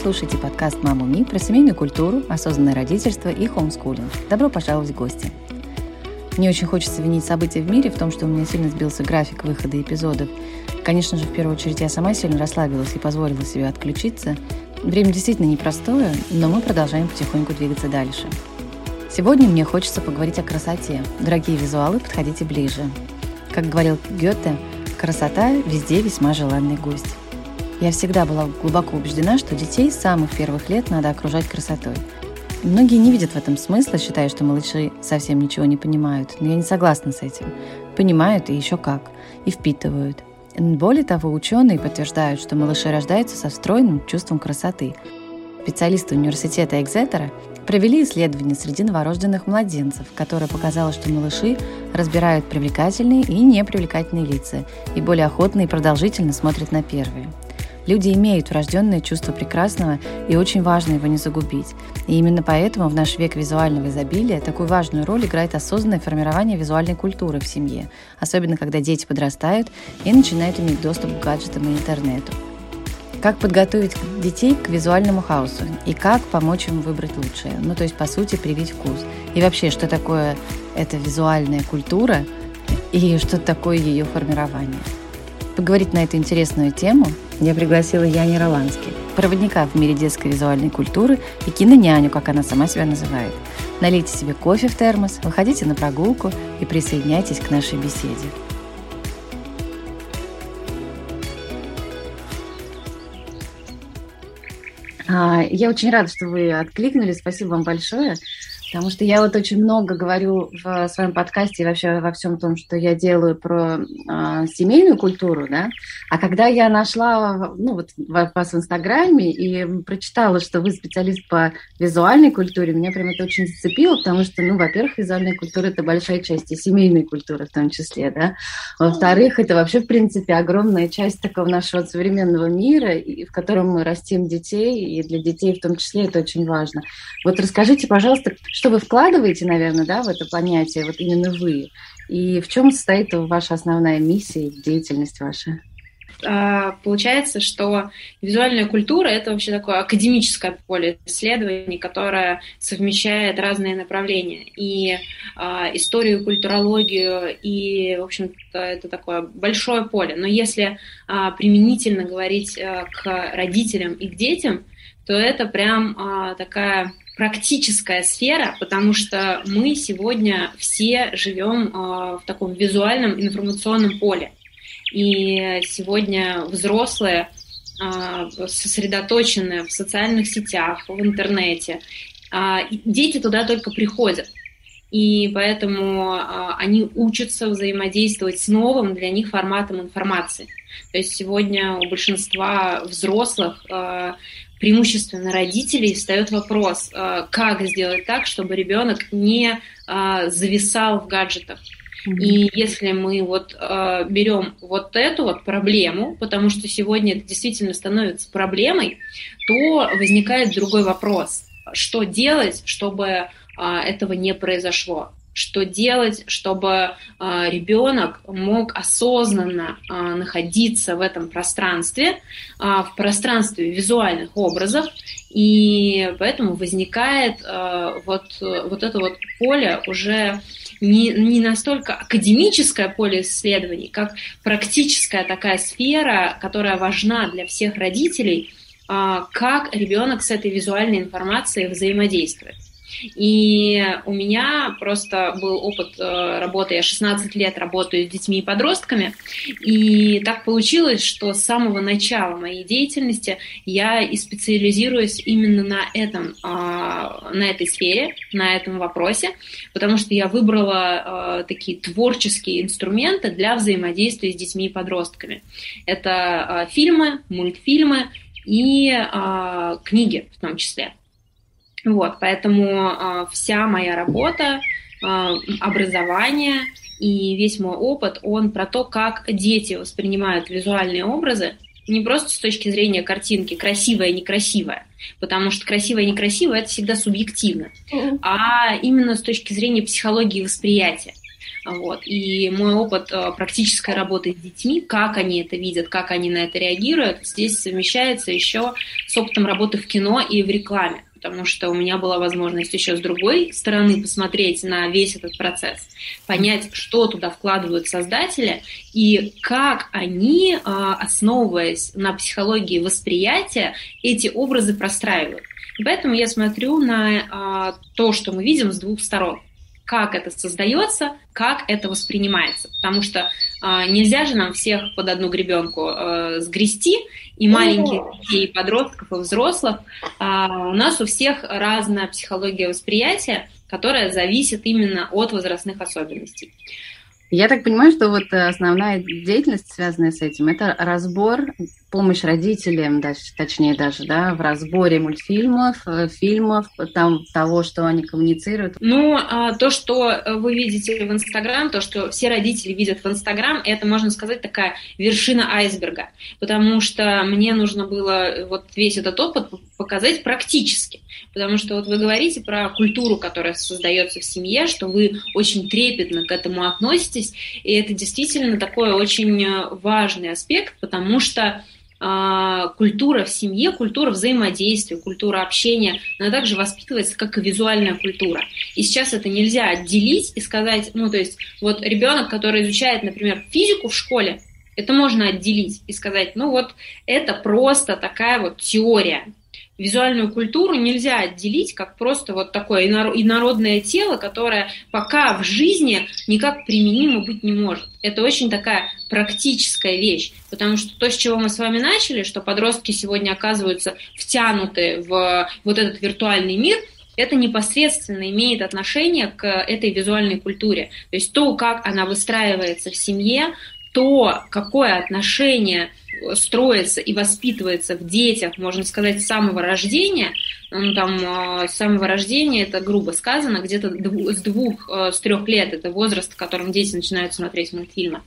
Слушаете подкаст «Маму Ми» про семейную культуру, осознанное родительство и хоумскулинг. Добро пожаловать в гости! Мне очень хочется винить события в мире в том, что у меня сильно сбился график выхода эпизодов. Конечно же, в первую очередь я сама сильно расслабилась и позволила себе отключиться. Время действительно непростое, но мы продолжаем потихоньку двигаться дальше. Сегодня мне хочется поговорить о красоте. Дорогие визуалы, подходите ближе. Как говорил Гёте, красота везде весьма желанный гость. Я всегда была глубоко убеждена, что детей с самых первых лет надо окружать красотой. Многие не видят в этом смысла, считая, что малыши совсем ничего не понимают, но я не согласна с этим. Понимают и еще как, и впитывают. Более того, ученые подтверждают, что малыши рождаются со встроенным чувством красоты. Специалисты университета Экзетера провели исследование среди новорожденных младенцев, которое показало, что малыши разбирают привлекательные и непривлекательные лица и более охотно и продолжительно смотрят на первые. Люди имеют врожденное чувство прекрасного, и очень важно его не загубить. И именно поэтому в наш век визуального изобилия такую важную роль играет осознанное формирование визуальной культуры в семье, особенно когда дети подрастают и начинают иметь доступ к гаджетам и интернету. Как подготовить детей к визуальному хаосу и как помочь им выбрать лучшее. Ну, то есть, по сути, привить вкус. И вообще, что такое эта визуальная культура и что такое ее формирование. Поговорить на эту интересную тему я пригласила Яни Ролански, проводника в мире детской визуальной культуры и киноняню, как она сама себя называет. Налейте себе кофе в термос, выходите на прогулку и присоединяйтесь к нашей беседе. А, я очень рада, что вы откликнулись. Спасибо вам большое. Потому что я вот очень много говорю в своем подкасте и вообще во всем том, что я делаю про э, семейную культуру, да. А когда я нашла, ну вот вас в Инстаграме и прочитала, что вы специалист по визуальной культуре, меня прям это очень зацепило, потому что, ну, во-первых, визуальная культура это большая часть и семейной культуры в том числе, да. Во-вторых, это вообще, в принципе, огромная часть такого нашего современного мира, и в котором мы растим детей, и для детей в том числе это очень важно. Вот расскажите, пожалуйста, что вы вкладываете, наверное, да, в это понятие, вот именно вы? И в чем состоит ваша основная миссия и деятельность ваша? А, получается, что визуальная культура – это вообще такое академическое поле исследований, которое совмещает разные направления. И а, историю, культурологию, и, в общем-то, это такое большое поле. Но если а, применительно говорить а, к родителям и к детям, то это прям а, такая практическая сфера, потому что мы сегодня все живем э, в таком визуальном информационном поле. И сегодня взрослые э, сосредоточены в социальных сетях, в интернете. Э, дети туда только приходят. И поэтому они учатся взаимодействовать с новым для них форматом информации. То есть сегодня у большинства взрослых преимущественно родителей, встает вопрос, э, как сделать так, чтобы ребенок не э, зависал в гаджетах. И если мы вот э, берем вот эту вот проблему, потому что сегодня это действительно становится проблемой, то возникает другой вопрос: что делать, чтобы э, этого не произошло? Что делать, чтобы э, ребенок мог осознанно э, находиться в этом пространстве, э, в пространстве визуальных образов, и поэтому возникает э, вот, вот это вот поле уже не, не настолько академическое поле исследований, как практическая такая сфера, которая важна для всех родителей, э, как ребенок с этой визуальной информацией взаимодействует. И у меня просто был опыт э, работы, я 16 лет работаю с детьми и подростками, и так получилось, что с самого начала моей деятельности я и специализируюсь именно на этом, а, на этой сфере, на этом вопросе, потому что я выбрала э, такие творческие инструменты для взаимодействия с детьми и подростками. Это э, фильмы, мультфильмы и книги в том числе. Вот, поэтому э, вся моя работа, э, образование и весь мой опыт, он про то, как дети воспринимают визуальные образы, не просто с точки зрения картинки, красивое, некрасивое, потому что красивое, некрасивое это всегда субъективно, а именно с точки зрения психологии восприятия. Вот. И мой опыт э, практической работы с детьми, как они это видят, как они на это реагируют, здесь совмещается еще с опытом работы в кино и в рекламе потому что у меня была возможность еще с другой стороны посмотреть на весь этот процесс, понять, что туда вкладывают создатели и как они, а, основываясь на психологии восприятия, эти образы простраивают. И поэтому я смотрю на а, то, что мы видим с двух сторон как это создается, как это воспринимается. Потому что э, нельзя же нам всех под одну гребенку э, сгрести, и маленьких детей, и подростков, и взрослых. А у нас у всех разная психология восприятия, которая зависит именно от возрастных особенностей. Я так понимаю, что вот основная деятельность, связанная с этим, это разбор помощь родителям, даже, точнее даже, да, в разборе мультфильмов, э, фильмов, там того, что они коммуницируют? Ну, а, то, что вы видите в Инстаграм, то, что все родители видят в Инстаграм, это, можно сказать, такая вершина айсберга, потому что мне нужно было вот весь этот опыт показать практически, потому что вот вы говорите про культуру, которая создается в семье, что вы очень трепетно к этому относитесь, и это действительно такой очень важный аспект, потому что культура в семье, культура взаимодействия, культура общения, она также воспитывается как и визуальная культура. И сейчас это нельзя отделить и сказать, ну, то есть, вот ребенок, который изучает, например, физику в школе, это можно отделить и сказать, ну вот это просто такая вот теория, визуальную культуру нельзя отделить как просто вот такое инородное тело, которое пока в жизни никак применимо быть не может. Это очень такая практическая вещь, потому что то, с чего мы с вами начали, что подростки сегодня оказываются втянуты в вот этот виртуальный мир, это непосредственно имеет отношение к этой визуальной культуре. То есть то, как она выстраивается в семье, то, какое отношение строится и воспитывается в детях, можно сказать, с самого рождения, ну, там, а, с самого рождения, это грубо сказано, где-то с двух, а, с трех лет, это возраст, в котором дети начинают смотреть мультфильмы.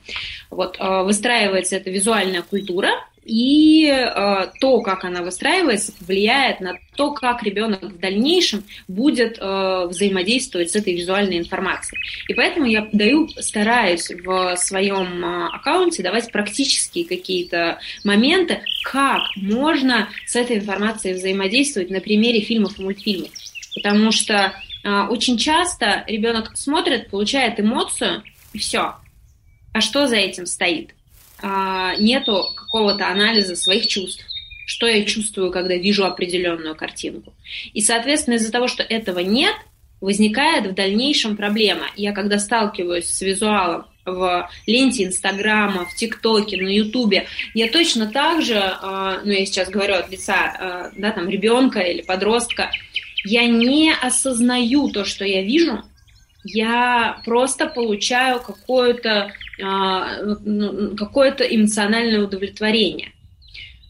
Вот, а, выстраивается эта визуальная культура, и э, то, как она выстраивается, влияет на то, как ребенок в дальнейшем будет э, взаимодействовать с этой визуальной информацией. И поэтому я даю, стараюсь в своем э, аккаунте давать практические какие-то моменты, как можно с этой информацией взаимодействовать на примере фильмов и мультфильмов. Потому что э, очень часто ребенок смотрит, получает эмоцию, и все. А что за этим стоит? а, нету какого-то анализа своих чувств, что я чувствую, когда вижу определенную картинку. И, соответственно, из-за того, что этого нет, возникает в дальнейшем проблема. Я когда сталкиваюсь с визуалом в ленте Инстаграма, в ТикТоке, на Ютубе, я точно так же, а, ну я сейчас говорю от лица а, да, там, ребенка или подростка, я не осознаю то, что я вижу, я просто получаю какое-то какое-то эмоциональное удовлетворение.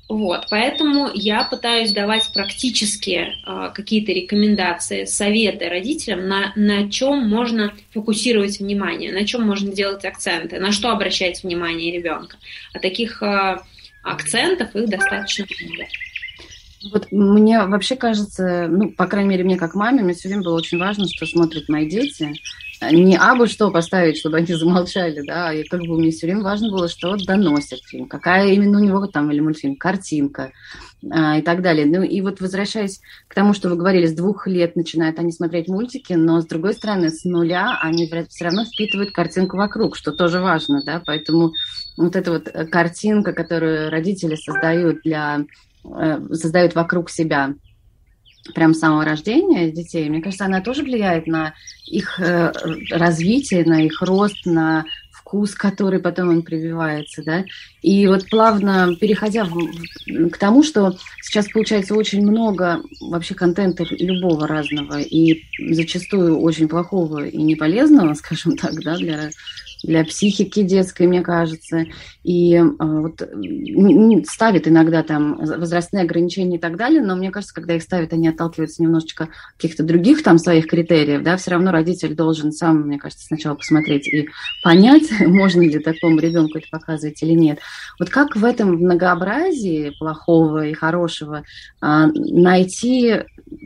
Вот, поэтому я пытаюсь давать практические э, какие-то рекомендации, советы родителям, на, на чем можно фокусировать внимание, на чем можно делать акценты, на что обращать внимание ребенка. А таких э, акцентов их достаточно много. Вот мне вообще кажется, ну, по крайней мере, мне как маме, мне все время было очень важно, что смотрят мои дети. Не абы что поставить, чтобы они замолчали, да, и как бы мне все время важно было, что доносят фильм, какая именно у него там, или мультфильм, картинка а, и так далее. Ну и вот возвращаясь к тому, что вы говорили, с двух лет начинают они смотреть мультики, но с другой стороны, с нуля они все равно впитывают картинку вокруг, что тоже важно, да, поэтому вот эта вот э, картинка, которую родители создают для Э, создают вокруг себя прям с самого рождения детей, мне кажется, она тоже влияет на их э, развитие, на их рост, на вкус, который потом им прививается, да. И вот плавно переходя в, к тому, что сейчас получается очень много вообще контента любого разного и зачастую очень плохого и неполезного, скажем так, да, для для психики детской, мне кажется, и э, вот ставит иногда там возрастные ограничения и так далее, но мне кажется, когда их ставят, они отталкиваются немножечко каких-то других там своих критериев, да, все равно родитель должен сам, мне кажется, сначала посмотреть и понять, можно ли такому ребенку это показывать или нет. Вот как в этом многообразии плохого и хорошего а, найти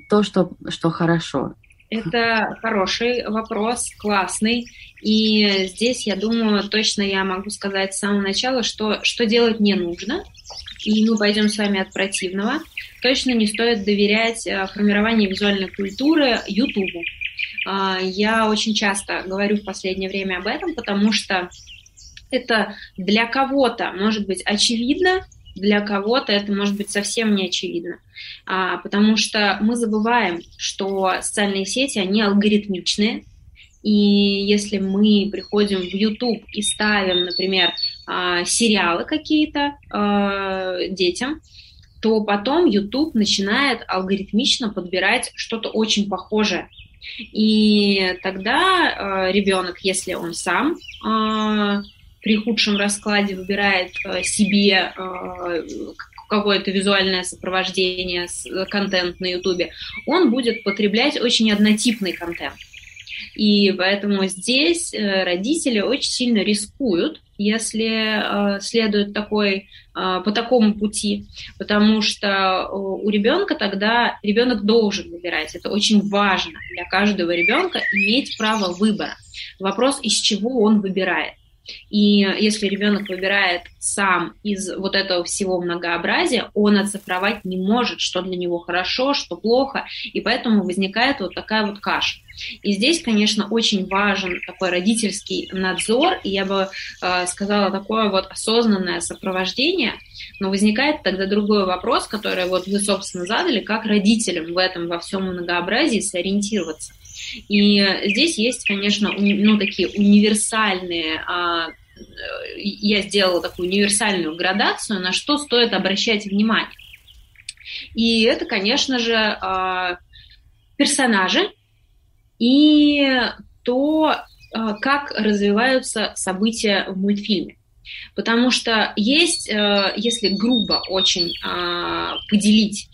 то, что, что хорошо? Это хороший вопрос, классный. И здесь, я думаю, точно я могу сказать с самого начала, что, что делать не нужно. И мы пойдем с вами от противного. Точно не стоит доверять э, формированию визуальной культуры YouTube. А, я очень часто говорю в последнее время об этом, потому что это для кого-то может быть очевидно, для кого-то это может быть совсем не очевидно, а, потому что мы забываем, что социальные сети, они алгоритмичные, и если мы приходим в YouTube и ставим, например, а, сериалы какие-то а, детям, то потом YouTube начинает алгоритмично подбирать что-то очень похожее. И тогда ребенок, если он сам при худшем раскладе выбирает э, себе э, какое-то визуальное сопровождение, контент на Ютубе, он будет потреблять очень однотипный контент. И поэтому здесь э, родители очень сильно рискуют, если следуют такой, по такому пути, потому что у ребенка тогда ребенок должен выбирать. Это очень важно для каждого ребенка иметь право выбора. Вопрос, из чего он выбирает. И если ребенок выбирает сам из вот этого всего многообразия, он оцифровать не может, что для него хорошо, что плохо, и поэтому возникает вот такая вот каша. И здесь, конечно, очень важен такой родительский надзор, и я бы э, сказала такое вот осознанное сопровождение, но возникает тогда другой вопрос, который вот вы, собственно, задали, как родителям в этом во всем многообразии сориентироваться. И здесь есть, конечно, ну, такие универсальные а, я сделала такую универсальную градацию, на что стоит обращать внимание. И это, конечно же, а, персонажи и то, а, как развиваются события в мультфильме. Потому что есть, если грубо очень поделить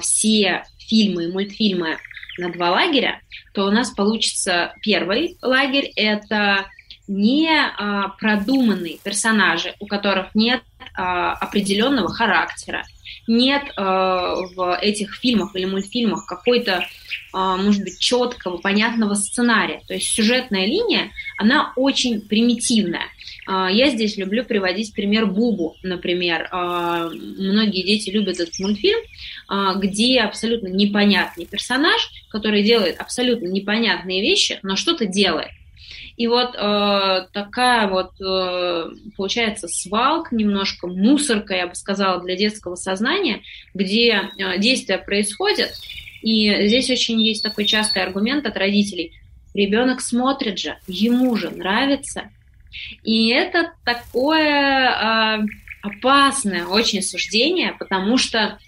все фильмы и мультфильмы на два лагеря, то у нас получится первый лагерь – это не а, продуманные персонажи, у которых нет а, определенного характера, нет а, в этих фильмах или мультфильмах какой-то, а, может быть, четкого, понятного сценария. То есть сюжетная линия, она очень примитивная. А, я здесь люблю приводить пример Бубу, например. А, многие дети любят этот мультфильм, а, где абсолютно непонятный персонаж, который делает абсолютно непонятные вещи, но что-то делает. И вот э, такая вот э, получается свалка, немножко мусорка, я бы сказала, для детского сознания, где э, действия происходят. И здесь очень есть такой частый аргумент от родителей. Ребенок смотрит же, ему же нравится. И это такое э, опасное очень суждение, потому что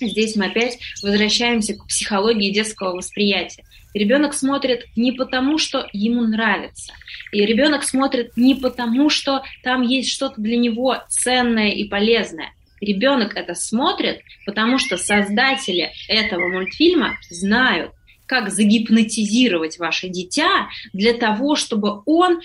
здесь мы опять возвращаемся к психологии детского восприятия. Ребенок смотрит не потому, что ему нравится. И ребенок смотрит не потому, что там есть что-то для него ценное и полезное. Ребенок это смотрит, потому что создатели этого мультфильма знают, как загипнотизировать ваше дитя для того, чтобы он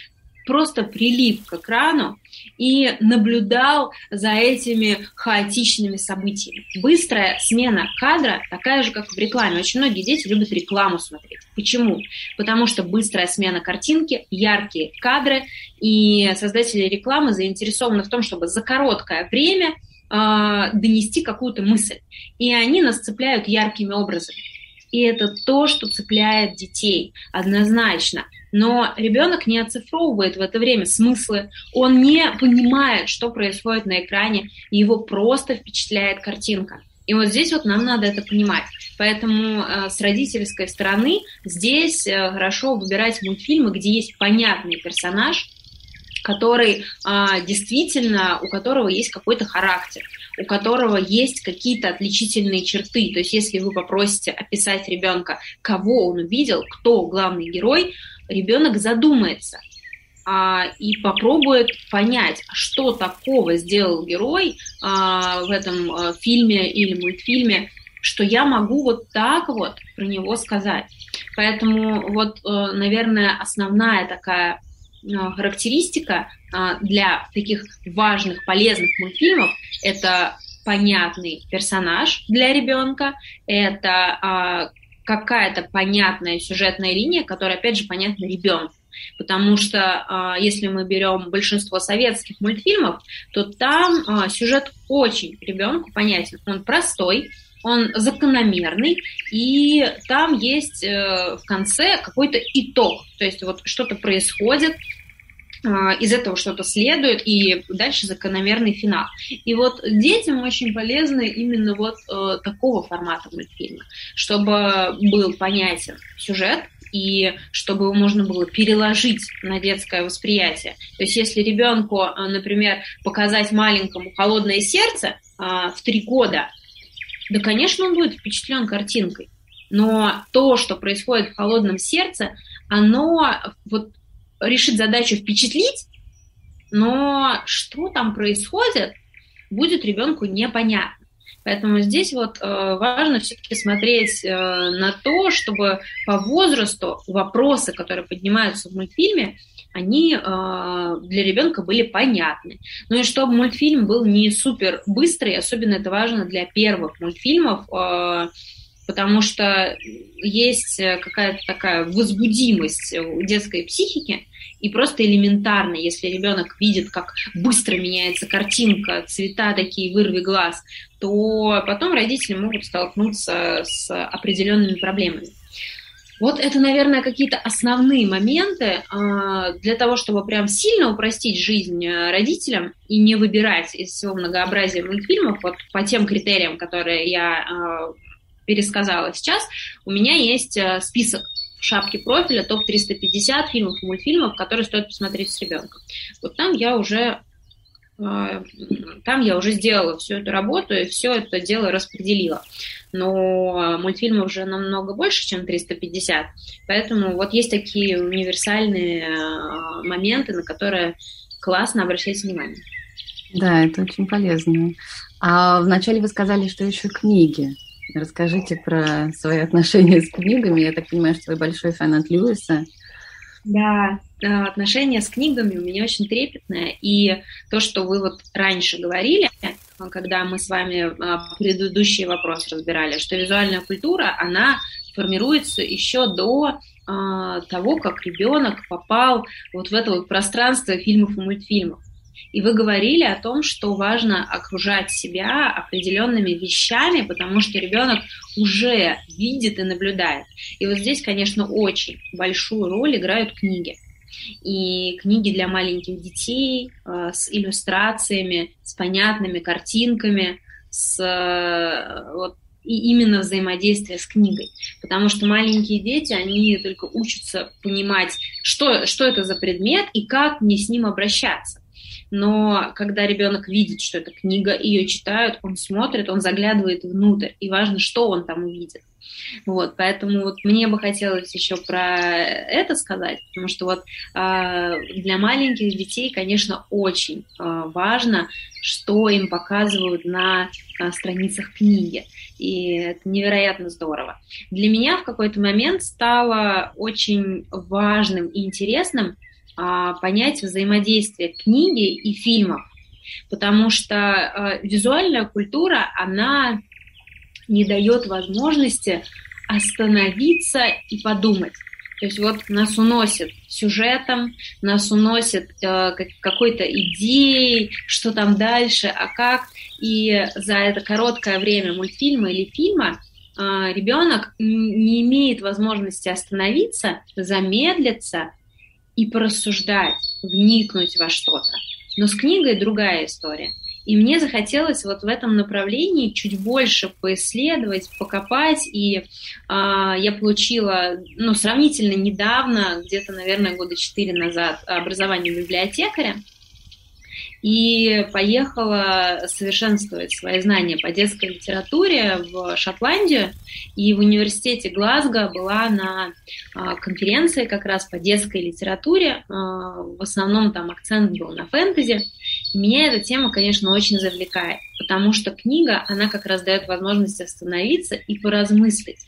просто прилип к экрану и наблюдал за этими хаотичными событиями. Быстрая смена кадра такая же, как в рекламе. Очень многие дети любят рекламу смотреть. Почему? Потому что быстрая смена картинки, яркие кадры, и создатели рекламы заинтересованы в том, чтобы за короткое время э, донести какую-то мысль. И они нас цепляют яркими образами. И это то, что цепляет детей однозначно но ребенок не оцифровывает в это время смыслы, он не понимает, что происходит на экране, и его просто впечатляет картинка. И вот здесь вот нам надо это понимать. Поэтому э, с родительской стороны здесь э, хорошо выбирать мультфильмы, где есть понятный персонаж, который э, действительно, у которого есть какой-то характер, у которого есть какие-то отличительные черты. То есть если вы попросите описать ребенка, кого он увидел, кто главный герой, ребенок задумается а, и попробует понять, что такого сделал герой а, в этом а, фильме или мультфильме, что я могу вот так вот про него сказать. Поэтому вот, а, наверное, основная такая а, характеристика а, для таких важных, полезных мультфильмов – это понятный персонаж для ребенка, это а, какая-то понятная сюжетная линия, которая, опять же, понятна ребенку. Потому что а, если мы берем большинство советских мультфильмов, то там а, сюжет очень ребенку понятен. Он простой, он закономерный, и там есть э, в конце какой-то итог. То есть вот что-то происходит, а, из этого что-то следует, и дальше закономерный финал. И вот детям очень полезны именно вот э, такого формата мультфильма, чтобы был понятен сюжет, и чтобы его можно было переложить на детское восприятие. То есть если ребенку, э, например, показать маленькому холодное сердце э, в три года, да, конечно, он будет впечатлен картинкой. Но то, что происходит в холодном сердце, оно вот решит задачу впечатлить, но что там происходит, будет ребенку непонятно. Поэтому здесь вот э, важно все-таки смотреть э, на то, чтобы по возрасту вопросы, которые поднимаются в мультфильме, они э, для ребенка были понятны. Ну и чтобы мультфильм был не супер быстрый, особенно это важно для первых мультфильмов, потому что есть какая-то такая возбудимость у детской психики, и просто элементарно, если ребенок видит, как быстро меняется картинка, цвета такие, вырви глаз, то потом родители могут столкнуться с определенными проблемами. Вот это, наверное, какие-то основные моменты э, для того, чтобы прям сильно упростить жизнь э, родителям и не выбирать из всего многообразия мультфильмов вот по тем критериям, которые я э, пересказала сейчас. У меня есть э, список шапки профиля топ-350 фильмов и мультфильмов, которые стоит посмотреть с ребенком. Вот там я уже э, там я уже сделала всю эту работу и все это дело распределила. Но мультфильмов уже намного больше, чем 350, поэтому вот есть такие универсальные э, моменты, на которые классно обращать внимание. Да, это очень полезно. А вначале вы сказали, что еще книги. Расскажите про свои отношения с книгами. Я так понимаю, что вы большой фанат Льюиса. Да, отношения с книгами у меня очень трепетное. И то, что вы вот раньше говорили, когда мы с вами а, предыдущий вопрос разбирали, что визуальная культура, она формируется еще до а, того, как ребенок попал вот в это вот пространство фильмов и мультфильмов. И вы говорили о том, что важно окружать себя определенными вещами, потому что ребенок уже видит и наблюдает. И вот здесь, конечно, очень большую роль играют книги. И книги для маленьких детей э, с иллюстрациями, с понятными картинками, с э, вот, и именно взаимодействие с книгой. Потому что маленькие дети, они только учатся понимать, что, что это за предмет и как мне с ним обращаться но когда ребенок видит, что это книга, ее читают, он смотрит, он заглядывает внутрь, и важно, что он там увидит. Вот, поэтому вот мне бы хотелось еще про это сказать, потому что вот э, для маленьких детей, конечно, очень э, важно, что им показывают на э, страницах книги, и это невероятно здорово. Для меня в какой-то момент стало очень важным и интересным понять взаимодействие книги и фильмов, потому что а, визуальная культура, она не дает возможности остановиться и подумать. То есть вот нас уносит сюжетом, нас уносит э, какой-то идеей, что там дальше, а как. И за это короткое время мультфильма или фильма э, ребенок не имеет возможности остановиться, замедлиться и порассуждать, вникнуть во что-то. Но с книгой другая история. И мне захотелось вот в этом направлении чуть больше поисследовать, покопать, и э, я получила, ну, сравнительно недавно, где-то, наверное, года четыре назад, образование библиотекаря и поехала совершенствовать свои знания по детской литературе в Шотландию. И в университете Глазго была на а, конференции как раз по детской литературе. А, в основном там акцент был на фэнтези. И меня эта тема, конечно, очень завлекает, потому что книга, она как раз дает возможность остановиться и поразмыслить.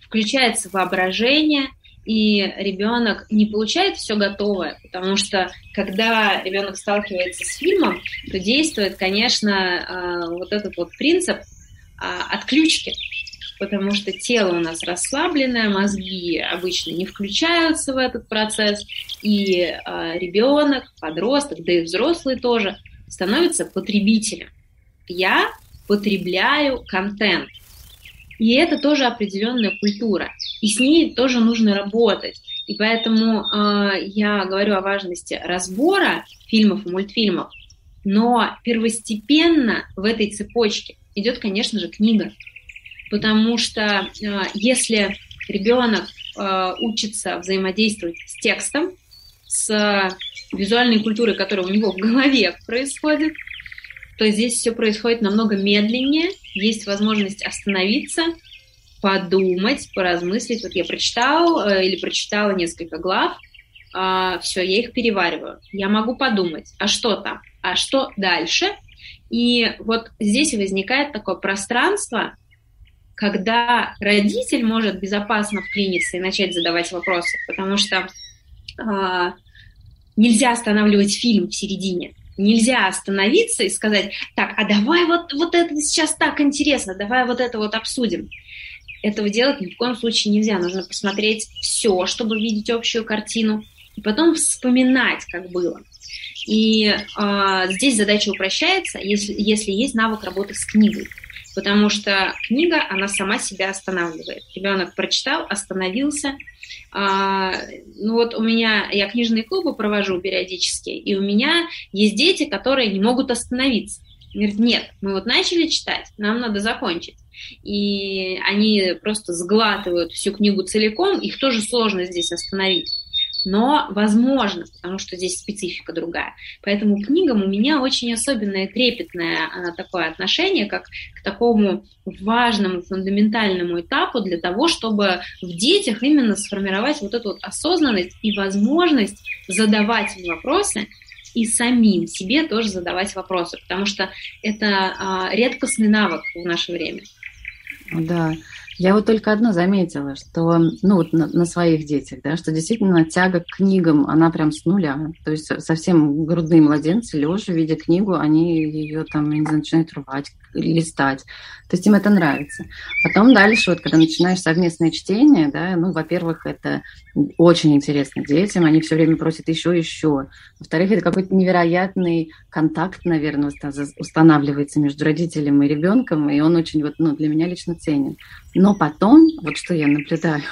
Включается воображение – и ребенок не получает все готовое, потому что когда ребенок сталкивается с фильмом, то действует, конечно, а, вот этот вот принцип а, отключки. потому что тело у нас расслабленное, мозги обычно не включаются в этот процесс, и э, ребенок, подросток, да и взрослый тоже становится потребителем. Я потребляю контент. И это тоже определенная культура. И с ней тоже нужно работать. И поэтому э, я говорю о важности разбора фильмов и мультфильмов. Но первостепенно в этой цепочке идет, конечно же, книга. Потому что э, если ребенок э, учится взаимодействовать с текстом, с визуальной культурой, которая у него в голове происходит, то здесь все происходит намного медленнее, есть возможность остановиться, подумать, поразмыслить. Вот я прочитал э, или прочитала несколько глав, э, все, я их перевариваю. Я могу подумать, а что там, а что дальше? И вот здесь возникает такое пространство, когда родитель может безопасно вклиниться и начать задавать вопросы, потому что э, нельзя останавливать фильм в середине. Нельзя остановиться и сказать, так, а давай вот, вот это сейчас так интересно, давай вот это вот обсудим. Этого делать ни в коем случае нельзя. Нужно посмотреть все, чтобы видеть общую картину, и потом вспоминать, как было. И э, здесь задача упрощается, если, если есть навык работы с книгой. Потому что книга, она сама себя останавливает. Ребенок прочитал, остановился, а, ну вот у меня, я книжные клубы провожу периодически, и у меня есть дети, которые не могут остановиться. Говорят, нет, мы вот начали читать, нам надо закончить. И они просто сглатывают всю книгу целиком, их тоже сложно здесь остановить но возможно, потому что здесь специфика другая. Поэтому к книгам у меня очень особенное трепетное а, такое отношение, как к такому важному, фундаментальному этапу для того, чтобы в детях именно сформировать вот эту вот осознанность и возможность задавать вопросы, и самим себе тоже задавать вопросы, потому что это а, редкостный навык в наше время. Да, я вот только одно заметила, что, ну, вот на, на своих детях, да, что действительно тяга к книгам, она прям с нуля. То есть совсем грудные младенцы, лежа, видя книгу, они ее там, не знаю, начинают рвать, листать. То есть им это нравится. Потом дальше, вот когда начинаешь совместное чтение, да, ну, во-первых, это очень интересно детям, они все время просят еще, еще. Во-вторых, это какой-то невероятный контакт, наверное, устанавливается между родителем и ребенком, и он очень вот, ну, для меня лично ценен. Но потом, вот что я наблюдаю,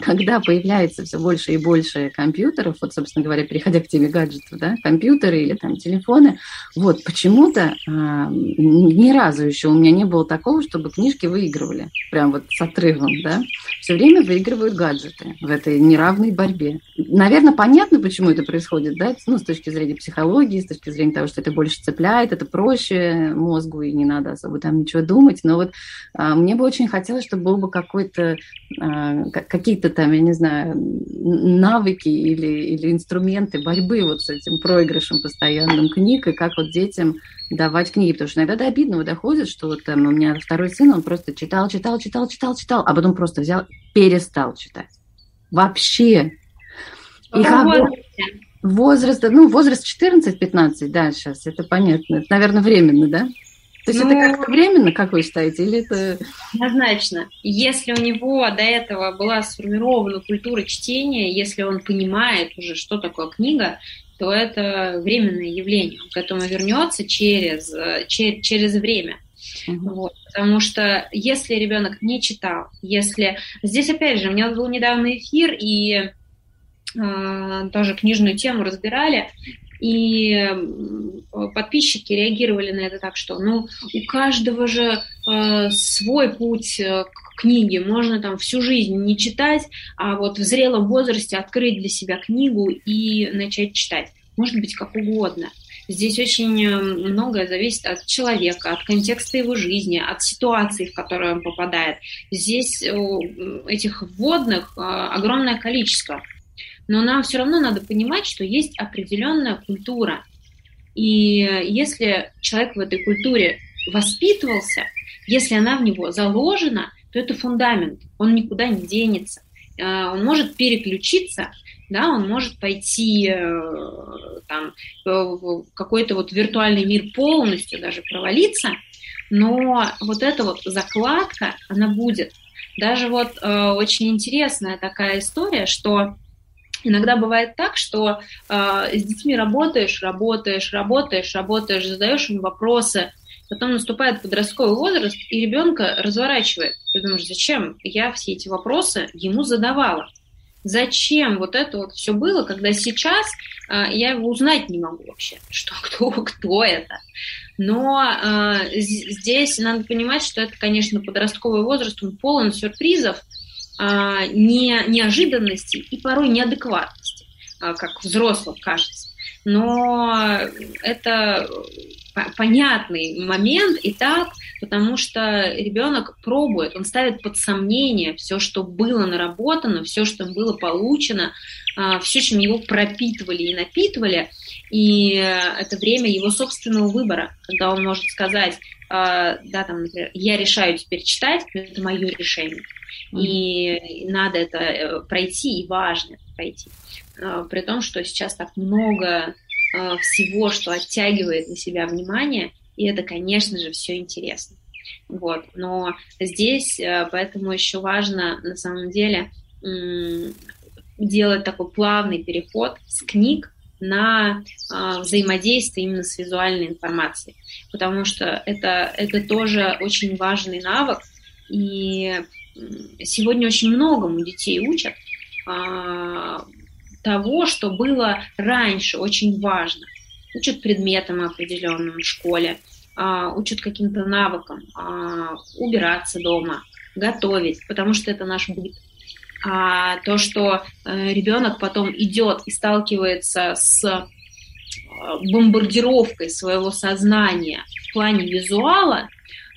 когда появляется все больше и больше компьютеров, вот, собственно говоря, переходя к теме гаджетов, да, компьютеры или там телефоны, вот почему-то а, ни разу еще у меня не было такого, чтобы книжки выигрывали, прям вот с отрывом, да, все время выигрывают гаджеты в этой неравной борьбе. Наверное, понятно, почему это происходит, да, ну, с точки зрения психологии, с точки зрения того, что это больше цепляет, это проще мозгу, и не надо особо там ничего думать, но вот а, мне бы очень хотелось, чтобы был бы какой-то, а, какие-то там, я не знаю, навыки или, или инструменты борьбы вот с этим проигрышем постоянным книг, и как вот детям давать книги, потому что иногда до обидного доходит, что вот там у меня второй сын, он просто читал, читал, читал, читал, читал, а потом просто взял, перестал читать. Вообще. И как возраст, ну, возраст 14-15, да, сейчас, это понятно. Это, наверное, временно, да? То есть ну, это как-то временно, как вы считаете, или это... Однозначно. Если у него до этого была сформирована культура чтения, если он понимает уже, что такое книга, то это временное явление. Он к этому вернется через, через, через время. Uh-huh. Вот. Потому что если ребенок не читал, если... Здесь, опять же, у меня был недавно эфир, и э, тоже книжную тему разбирали, и подписчики реагировали на это так, что ну у каждого же э, свой путь э, к книге, можно там всю жизнь не читать, а вот в зрелом возрасте открыть для себя книгу и начать читать. Может быть, как угодно. Здесь очень э, многое зависит от человека, от контекста его жизни, от ситуации, в которую он попадает. Здесь этих вводных огромное количество но нам все равно надо понимать, что есть определенная культура. И если человек в этой культуре воспитывался, если она в него заложена, то это фундамент, он никуда не денется. А, он может переключиться, да, он может пойти э, там, в какой-то вот виртуальный мир полностью даже провалиться, но вот эта вот закладка, она будет. Даже вот э, очень интересная такая история, что Иногда бывает так, что э, с детьми работаешь, работаешь, работаешь, работаешь, задаешь им вопросы, потом наступает подростковый возраст, и ребенка разворачивает. Ты думаешь, зачем я все эти вопросы ему задавала? Зачем вот это вот все было, когда сейчас э, я его узнать не могу вообще, что кто, кто это. Но э, здесь надо понимать, что это, конечно, подростковый возраст, он полон сюрпризов, не, неожиданности и порой неадекватности, а, как взрослым кажется. Но это понятный момент, этап, потому что ребенок пробует, он ставит под сомнение все, что было наработано, все, что было получено, а, все, чем его пропитывали и напитывали, и это время его собственного выбора, когда он может сказать, да, там, например, я решаю теперь читать, это мое решение. И надо это э, пройти, и важно это пройти. А, при том, что сейчас так много а, всего, что оттягивает на себя внимание, и это, конечно же, все интересно. Вот. Но здесь э, поэтому еще важно на самом деле делать такой плавный переход с книг на э, взаимодействие именно с визуальной информацией, потому что это, это тоже очень важный навык, и сегодня очень многому детей учат а, того, что было раньше очень важно. Учат предметам определенным в школе, а, учат каким-то навыкам, а, убираться дома, готовить, потому что это наш быт. А то, что э, ребенок потом идет и сталкивается с э, бомбардировкой своего сознания в плане визуала,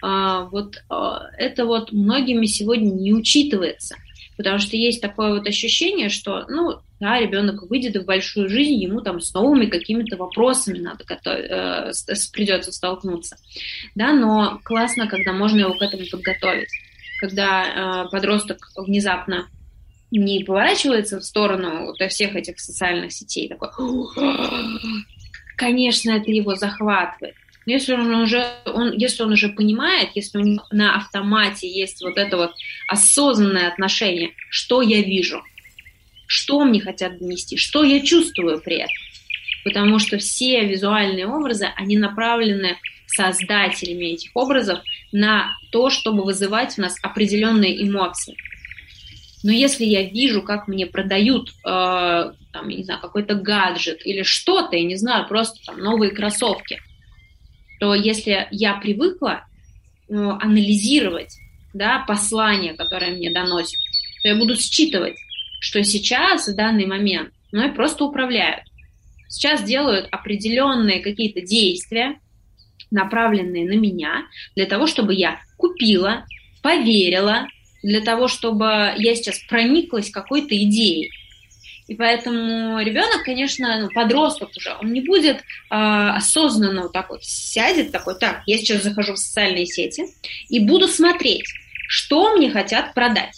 а, вот а, это вот многими сегодня не учитывается. Потому что есть такое вот ощущение, что, ну, да, ребенок выйдет в большую жизнь, ему там с новыми какими-то вопросами надо готовить, э, придется столкнуться. Да, но классно, когда можно его к этому подготовить. Когда э, подросток внезапно не поворачивается в сторону вот, всех этих социальных сетей, такой, конечно, это его захватывает. Но если он уже, он, если он уже понимает, если у него на автомате есть вот это вот осознанное отношение, что я вижу, что мне хотят донести, что я чувствую при этом. Потому что все визуальные образы, они направлены создателями этих образов на то, чтобы вызывать у нас определенные эмоции. Но если я вижу, как мне продают, э, там, я не знаю, какой-то гаджет или что-то, я не знаю, просто там новые кроссовки – что если я привыкла ну, анализировать да, послание, которое мне доносит, то я буду считывать, что сейчас, в данный момент, мной просто управляют. Сейчас делают определенные какие-то действия, направленные на меня, для того, чтобы я купила, поверила, для того, чтобы я сейчас прониклась какой-то идеей. И поэтому ребенок, конечно, ну, подросток уже, он не будет э, осознанно вот так вот сядет, такой, так, я сейчас захожу в социальные сети и буду смотреть, что мне хотят продать.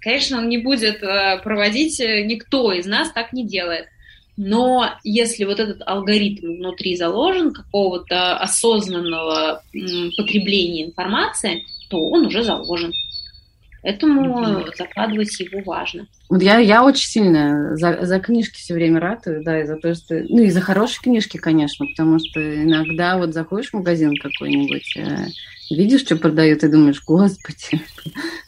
Конечно, он не будет э, проводить, э, никто из нас так не делает. Но если вот этот алгоритм внутри заложен, какого-то осознанного потребления информации, то он уже заложен. Поэтому закладывать его важно. Вот я, я очень сильно за, за книжки все время ратую, да, и за то, что... Ну, и за хорошие книжки, конечно, потому что иногда вот заходишь в магазин какой-нибудь, э, видишь, что продают, и думаешь, господи,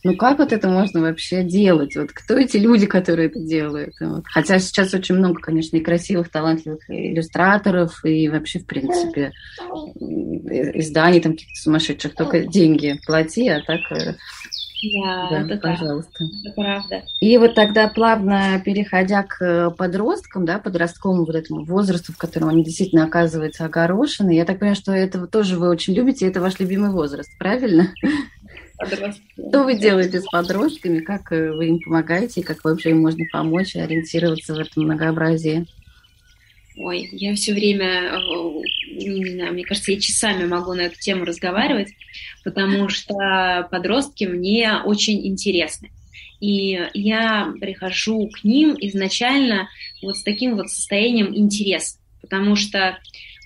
ну как вот это можно вообще делать? Вот кто эти люди, которые это делают? Вот. Хотя сейчас очень много, конечно, и красивых, талантливых иллюстраторов, и вообще, в принципе, изданий там каких-то сумасшедших, только деньги плати, а так э, да, да это пожалуйста. Так. Это правда. И вот тогда плавно переходя к подросткам, да, подростковому вот этому возрасту, в котором они действительно оказываются огорошены, я так понимаю, что это тоже вы очень любите, это ваш любимый возраст, правильно? Подростки. Что вы делаете с подростками, как э, вы им помогаете, и как вообще им можно помочь ориентироваться в этом многообразии? Ой, я все время, э, не знаю, мне кажется, я часами могу на эту тему разговаривать, потому что подростки мне очень интересны. И я прихожу к ним изначально вот с таким вот состоянием интереса, потому что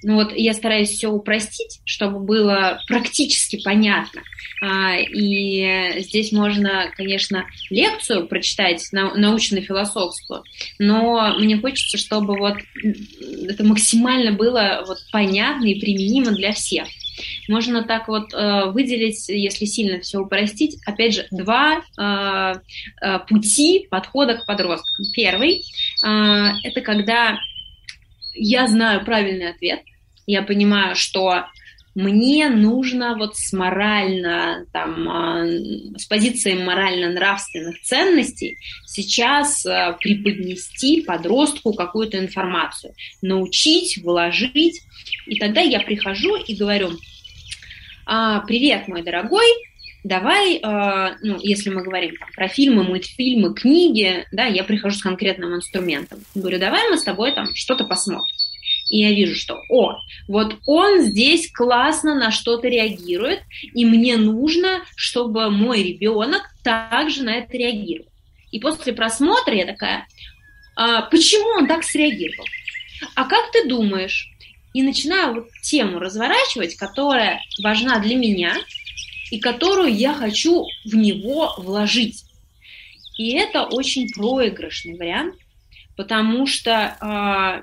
Ну вот я стараюсь все упростить, чтобы было практически понятно. А, и здесь можно, конечно, лекцию прочитать научно-философскую, но мне хочется, чтобы вот это максимально было вот понятно и применимо для всех. Можно так вот э, выделить, если сильно все упростить, опять же, два э, э, пути подхода к подросткам. Первый это когда я знаю правильный ответ, я понимаю, что мне нужно вот с морально, там, с позиции морально-нравственных ценностей сейчас преподнести подростку какую-то информацию, научить, вложить. И тогда я прихожу и говорю, «А, привет, мой дорогой, давай, э, ну, если мы говорим там, про фильмы, мультфильмы, книги, да, я прихожу с конкретным инструментом. Говорю, давай мы с тобой там что-то посмотрим. И я вижу, что, о, вот он здесь классно на что-то реагирует, и мне нужно, чтобы мой ребенок также на это реагировал. И после просмотра я такая, а, почему он так среагировал? А как ты думаешь, и начинаю вот тему разворачивать, которая важна для меня и которую я хочу в него вложить. И это очень проигрышный вариант, потому что э,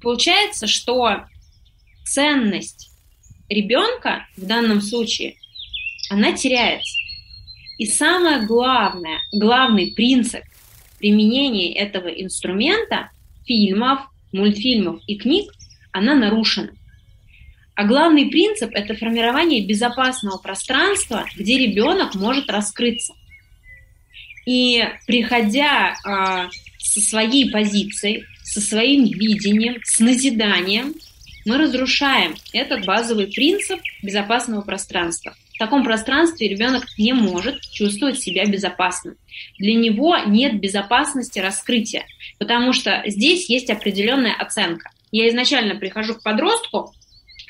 получается, что ценность ребенка в данном случае, она теряется. И самое главное, главный принцип применения этого инструмента, фильмов, мультфильмов и книг, она нарушена. А главный принцип – это формирование безопасного пространства, где ребенок может раскрыться. И приходя а, со своей позицией, со своим видением, с назиданием, мы разрушаем этот базовый принцип безопасного пространства. В таком пространстве ребенок не может чувствовать себя безопасным. Для него нет безопасности раскрытия, потому что здесь есть определенная оценка. Я изначально прихожу к подростку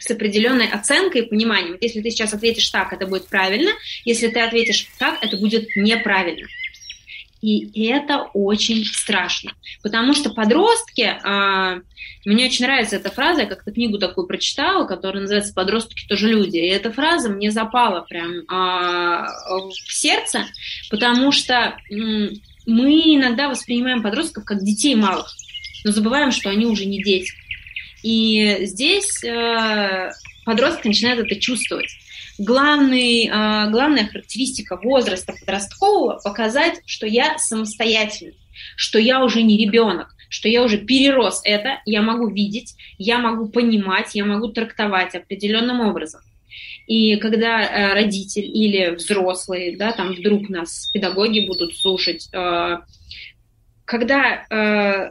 с определенной оценкой и пониманием. Если ты сейчас ответишь так, это будет правильно. Если ты ответишь так, это будет неправильно. И это очень страшно, потому что подростки, а, мне очень нравится эта фраза, я как-то книгу такую прочитала, которая называется «Подростки тоже люди», и эта фраза мне запала прям а, в сердце, потому что мы иногда воспринимаем подростков как детей малых, но забываем, что они уже не дети. И здесь э, подросток начинает это чувствовать. Главный, э, главная характеристика возраста подросткового – показать, что я самостоятельный, что я уже не ребенок, что я уже перерос это, я могу видеть, я могу понимать, я могу трактовать определенным образом. И когда э, родитель или взрослый, да, там вдруг нас педагоги будут слушать, э, когда э,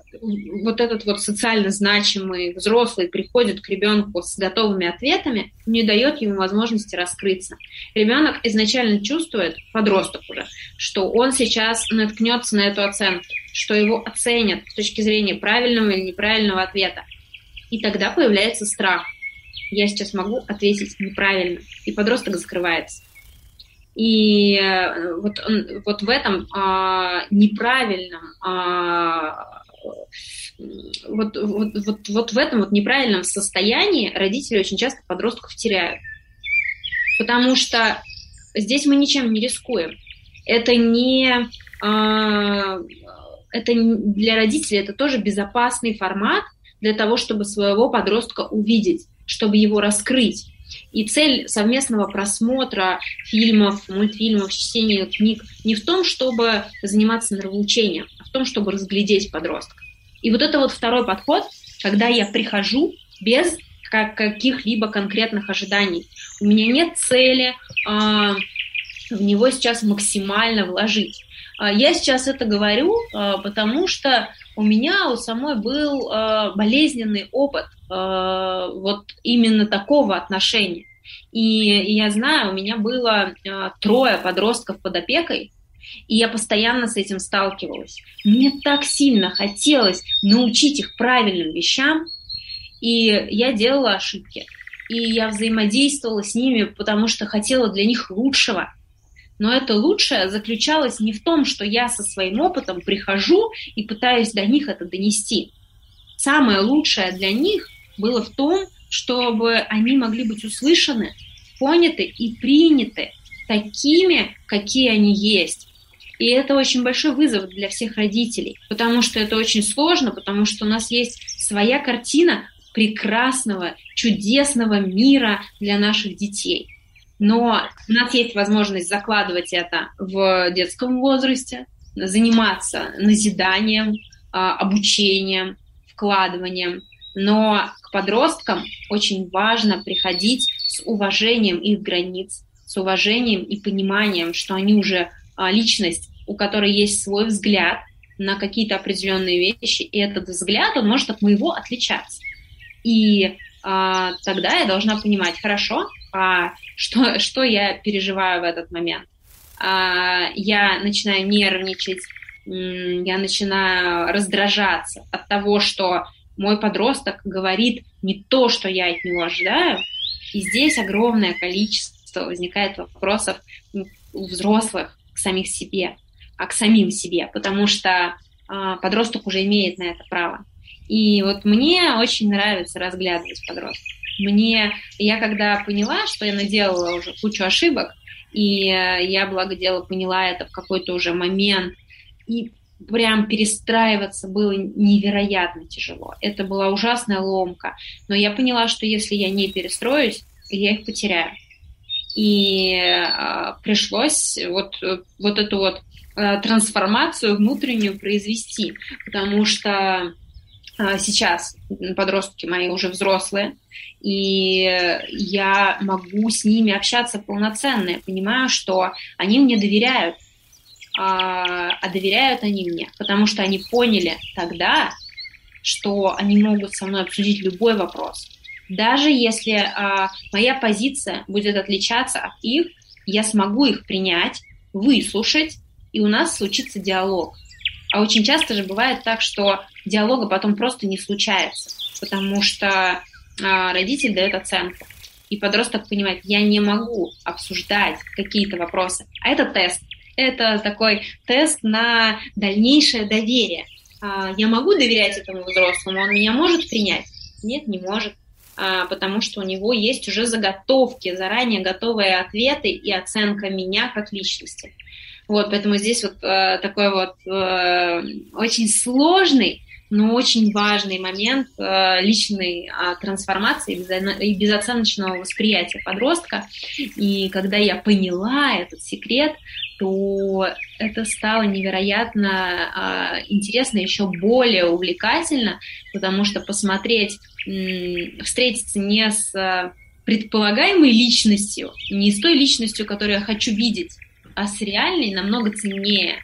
вот этот вот социально значимый взрослый приходит к ребенку с готовыми ответами, не дает ему возможности раскрыться. Ребенок изначально чувствует, подросток уже, что он сейчас наткнется на эту оценку, что его оценят с точки зрения правильного или неправильного ответа. И тогда появляется страх. Я сейчас могу ответить неправильно. И подросток закрывается. И э, вот, вот в этом а, неправильном, а, вот, вот, вот, вот в этом вот неправильном состоянии родители очень часто подростков теряют. Потому что здесь мы ничем не рискуем. Это не... А, это для родителей это тоже безопасный формат для того, чтобы своего подростка увидеть, чтобы его раскрыть. И цель совместного просмотра фильмов, мультфильмов, чтения книг не в том, чтобы заниматься нравоучением, а в том, чтобы разглядеть подростка. И вот это вот второй подход, когда я прихожу без каких-либо конкретных ожиданий. У меня нет цели а, в него сейчас максимально вложить. А, я сейчас это говорю, а, потому что у меня у самой был а, болезненный опыт вот именно такого отношения. И я знаю, у меня было трое подростков под опекой, и я постоянно с этим сталкивалась. Мне так сильно хотелось научить их правильным вещам, и я делала ошибки. И я взаимодействовала с ними, потому что хотела для них лучшего – но это лучшее заключалось не в том, что я со своим опытом прихожу и пытаюсь до них это донести. Самое лучшее для них было в том, чтобы они могли быть услышаны, поняты и приняты такими, какие они есть. И это очень большой вызов для всех родителей, потому что это очень сложно, потому что у нас есть своя картина прекрасного, чудесного мира для наших детей. Но у нас есть возможность закладывать это в детском возрасте, заниматься назиданием, а, обучением, вкладыванием. Но к подросткам очень важно приходить с уважением их границ, с уважением и пониманием, что они уже а, личность, у которой есть свой взгляд на какие-то определенные вещи, и этот взгляд, он может от моего отличаться. И а, тогда я должна понимать, хорошо, а что, что я переживаю в этот момент. А, я начинаю нервничать, я начинаю раздражаться от того, что мой подросток говорит не то, что я от него ожидаю, и здесь огромное количество возникает вопросов у взрослых к самих себе, а к самим себе, потому что а, подросток уже имеет на это право. И вот мне очень нравится разглядывать подростков. Мне, я когда поняла, что я наделала уже кучу ошибок, и э, я, благо дела, поняла это в какой-то уже момент, и прям перестраиваться было невероятно тяжело. Это была ужасная ломка. Но я поняла, что если я не перестроюсь, я их потеряю. И э, пришлось вот, вот эту вот э, трансформацию внутреннюю произвести, потому что э, сейчас подростки мои уже взрослые, и я могу с ними общаться полноценно. Я понимаю, что они мне доверяют, а, а доверяют они мне, потому что они поняли тогда, что они могут со мной обсудить любой вопрос. Даже если а, моя позиция будет отличаться от их, я смогу их принять, выслушать, и у нас случится диалог. А очень часто же бывает так, что диалога потом просто не случается, потому что а, родитель дает оценку. И подросток понимает, я не могу обсуждать какие-то вопросы. А это тест. Это такой тест на дальнейшее доверие. А, я могу доверять этому взрослому, он меня может принять? Нет, не может а, потому что у него есть уже заготовки, заранее готовые ответы и оценка меня как личности. Вот, поэтому здесь вот э, такой вот э, очень сложный но очень важный момент э, личной а, трансформации и безоценочного восприятия подростка. И когда я поняла этот секрет, то это стало невероятно а, интересно, еще более увлекательно, потому что посмотреть, встретиться не с предполагаемой личностью, не с той личностью, которую я хочу видеть, а с реальной намного ценнее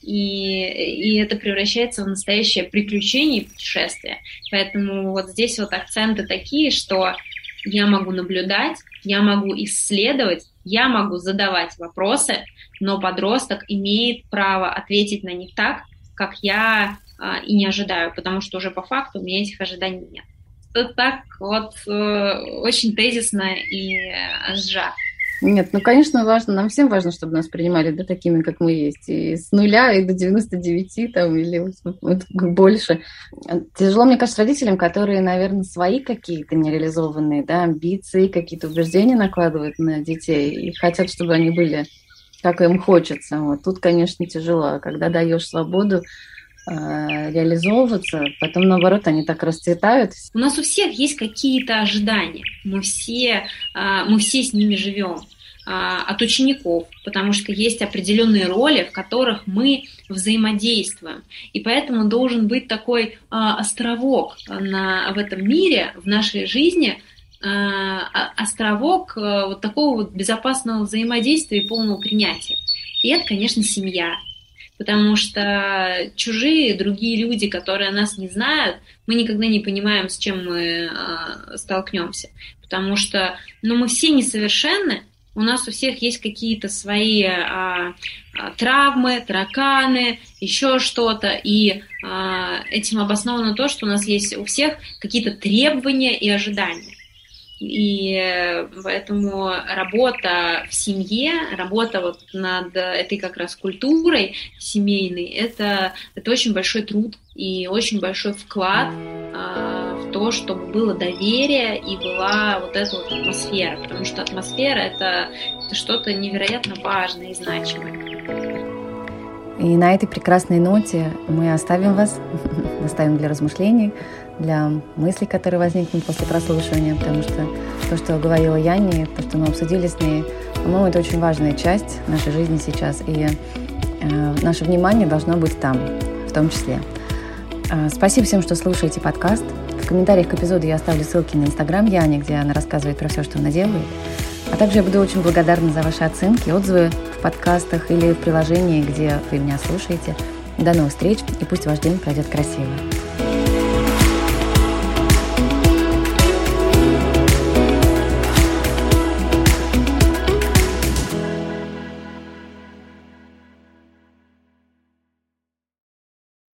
и, и это превращается в настоящее приключение и путешествие. Поэтому вот здесь вот акценты такие, что я могу наблюдать, я могу исследовать, я могу задавать вопросы, но подросток имеет право ответить на них так, как я а, и не ожидаю, потому что уже по факту у меня этих ожиданий нет. Это так вот э, очень тезисно и э, сжато. Нет, ну, конечно, важно, нам всем важно, чтобы нас принимали да, такими, как мы есть, и с нуля, и до 99 там, или вот, больше. Тяжело, мне кажется, родителям, которые, наверное, свои какие-то нереализованные да, амбиции, какие-то убеждения накладывают на детей и хотят, чтобы они были, как им хочется. Вот тут, конечно, тяжело. Когда даешь свободу, реализовываться, потом наоборот они так расцветают. У нас у всех есть какие-то ожидания, мы все, э, мы все с ними живем а, от учеников, потому что есть определенные роли, в которых мы взаимодействуем. И поэтому должен быть такой островок на, в этом мире, в нашей жизни, островок вот такого вот безопасного взаимодействия и полного принятия. И это, конечно, семья потому что чужие, другие люди, которые нас не знают, мы никогда не понимаем, с чем мы э, столкнемся, потому что, ну, мы все несовершенны, у нас у всех есть какие-то свои а, а, травмы, тараканы, еще что-то, и а, этим обосновано то, что у нас есть у всех какие-то требования и ожидания. И поэтому работа в семье, работа вот над этой как раз культурой семейной, это, это очень большой труд и очень большой вклад в в то, чтобы было доверие и была вот эта вот атмосфера, потому что атмосфера это, это что-то невероятно важное и значимое. И на этой прекрасной ноте мы оставим вас, оставим для размышлений, для мыслей, которые возникнут после прослушивания, потому что то, что говорила Яни, то, что мы обсудили с ней, по-моему, это очень важная часть нашей жизни сейчас, и э, наше внимание должно быть там, в том числе. Э, спасибо всем, что слушаете подкаст. В комментариях к эпизоду я оставлю ссылки на Инстаграм Яни, где она рассказывает про все, что она делает. А также я буду очень благодарна за ваши оценки, отзывы в подкастах или в приложении, где вы меня слушаете. До новых встреч, и пусть ваш день пройдет красиво.